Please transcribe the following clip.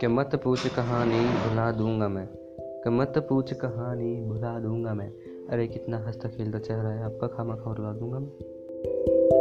कि मत पूछ कहानी भुला दूँगा मैं। कि मत पूछ कहानी भुला दूँगा मैं। अरे कितना हंसता खेलता चेहरा है, आपका खामा खा उड़वा दूँगा मैं।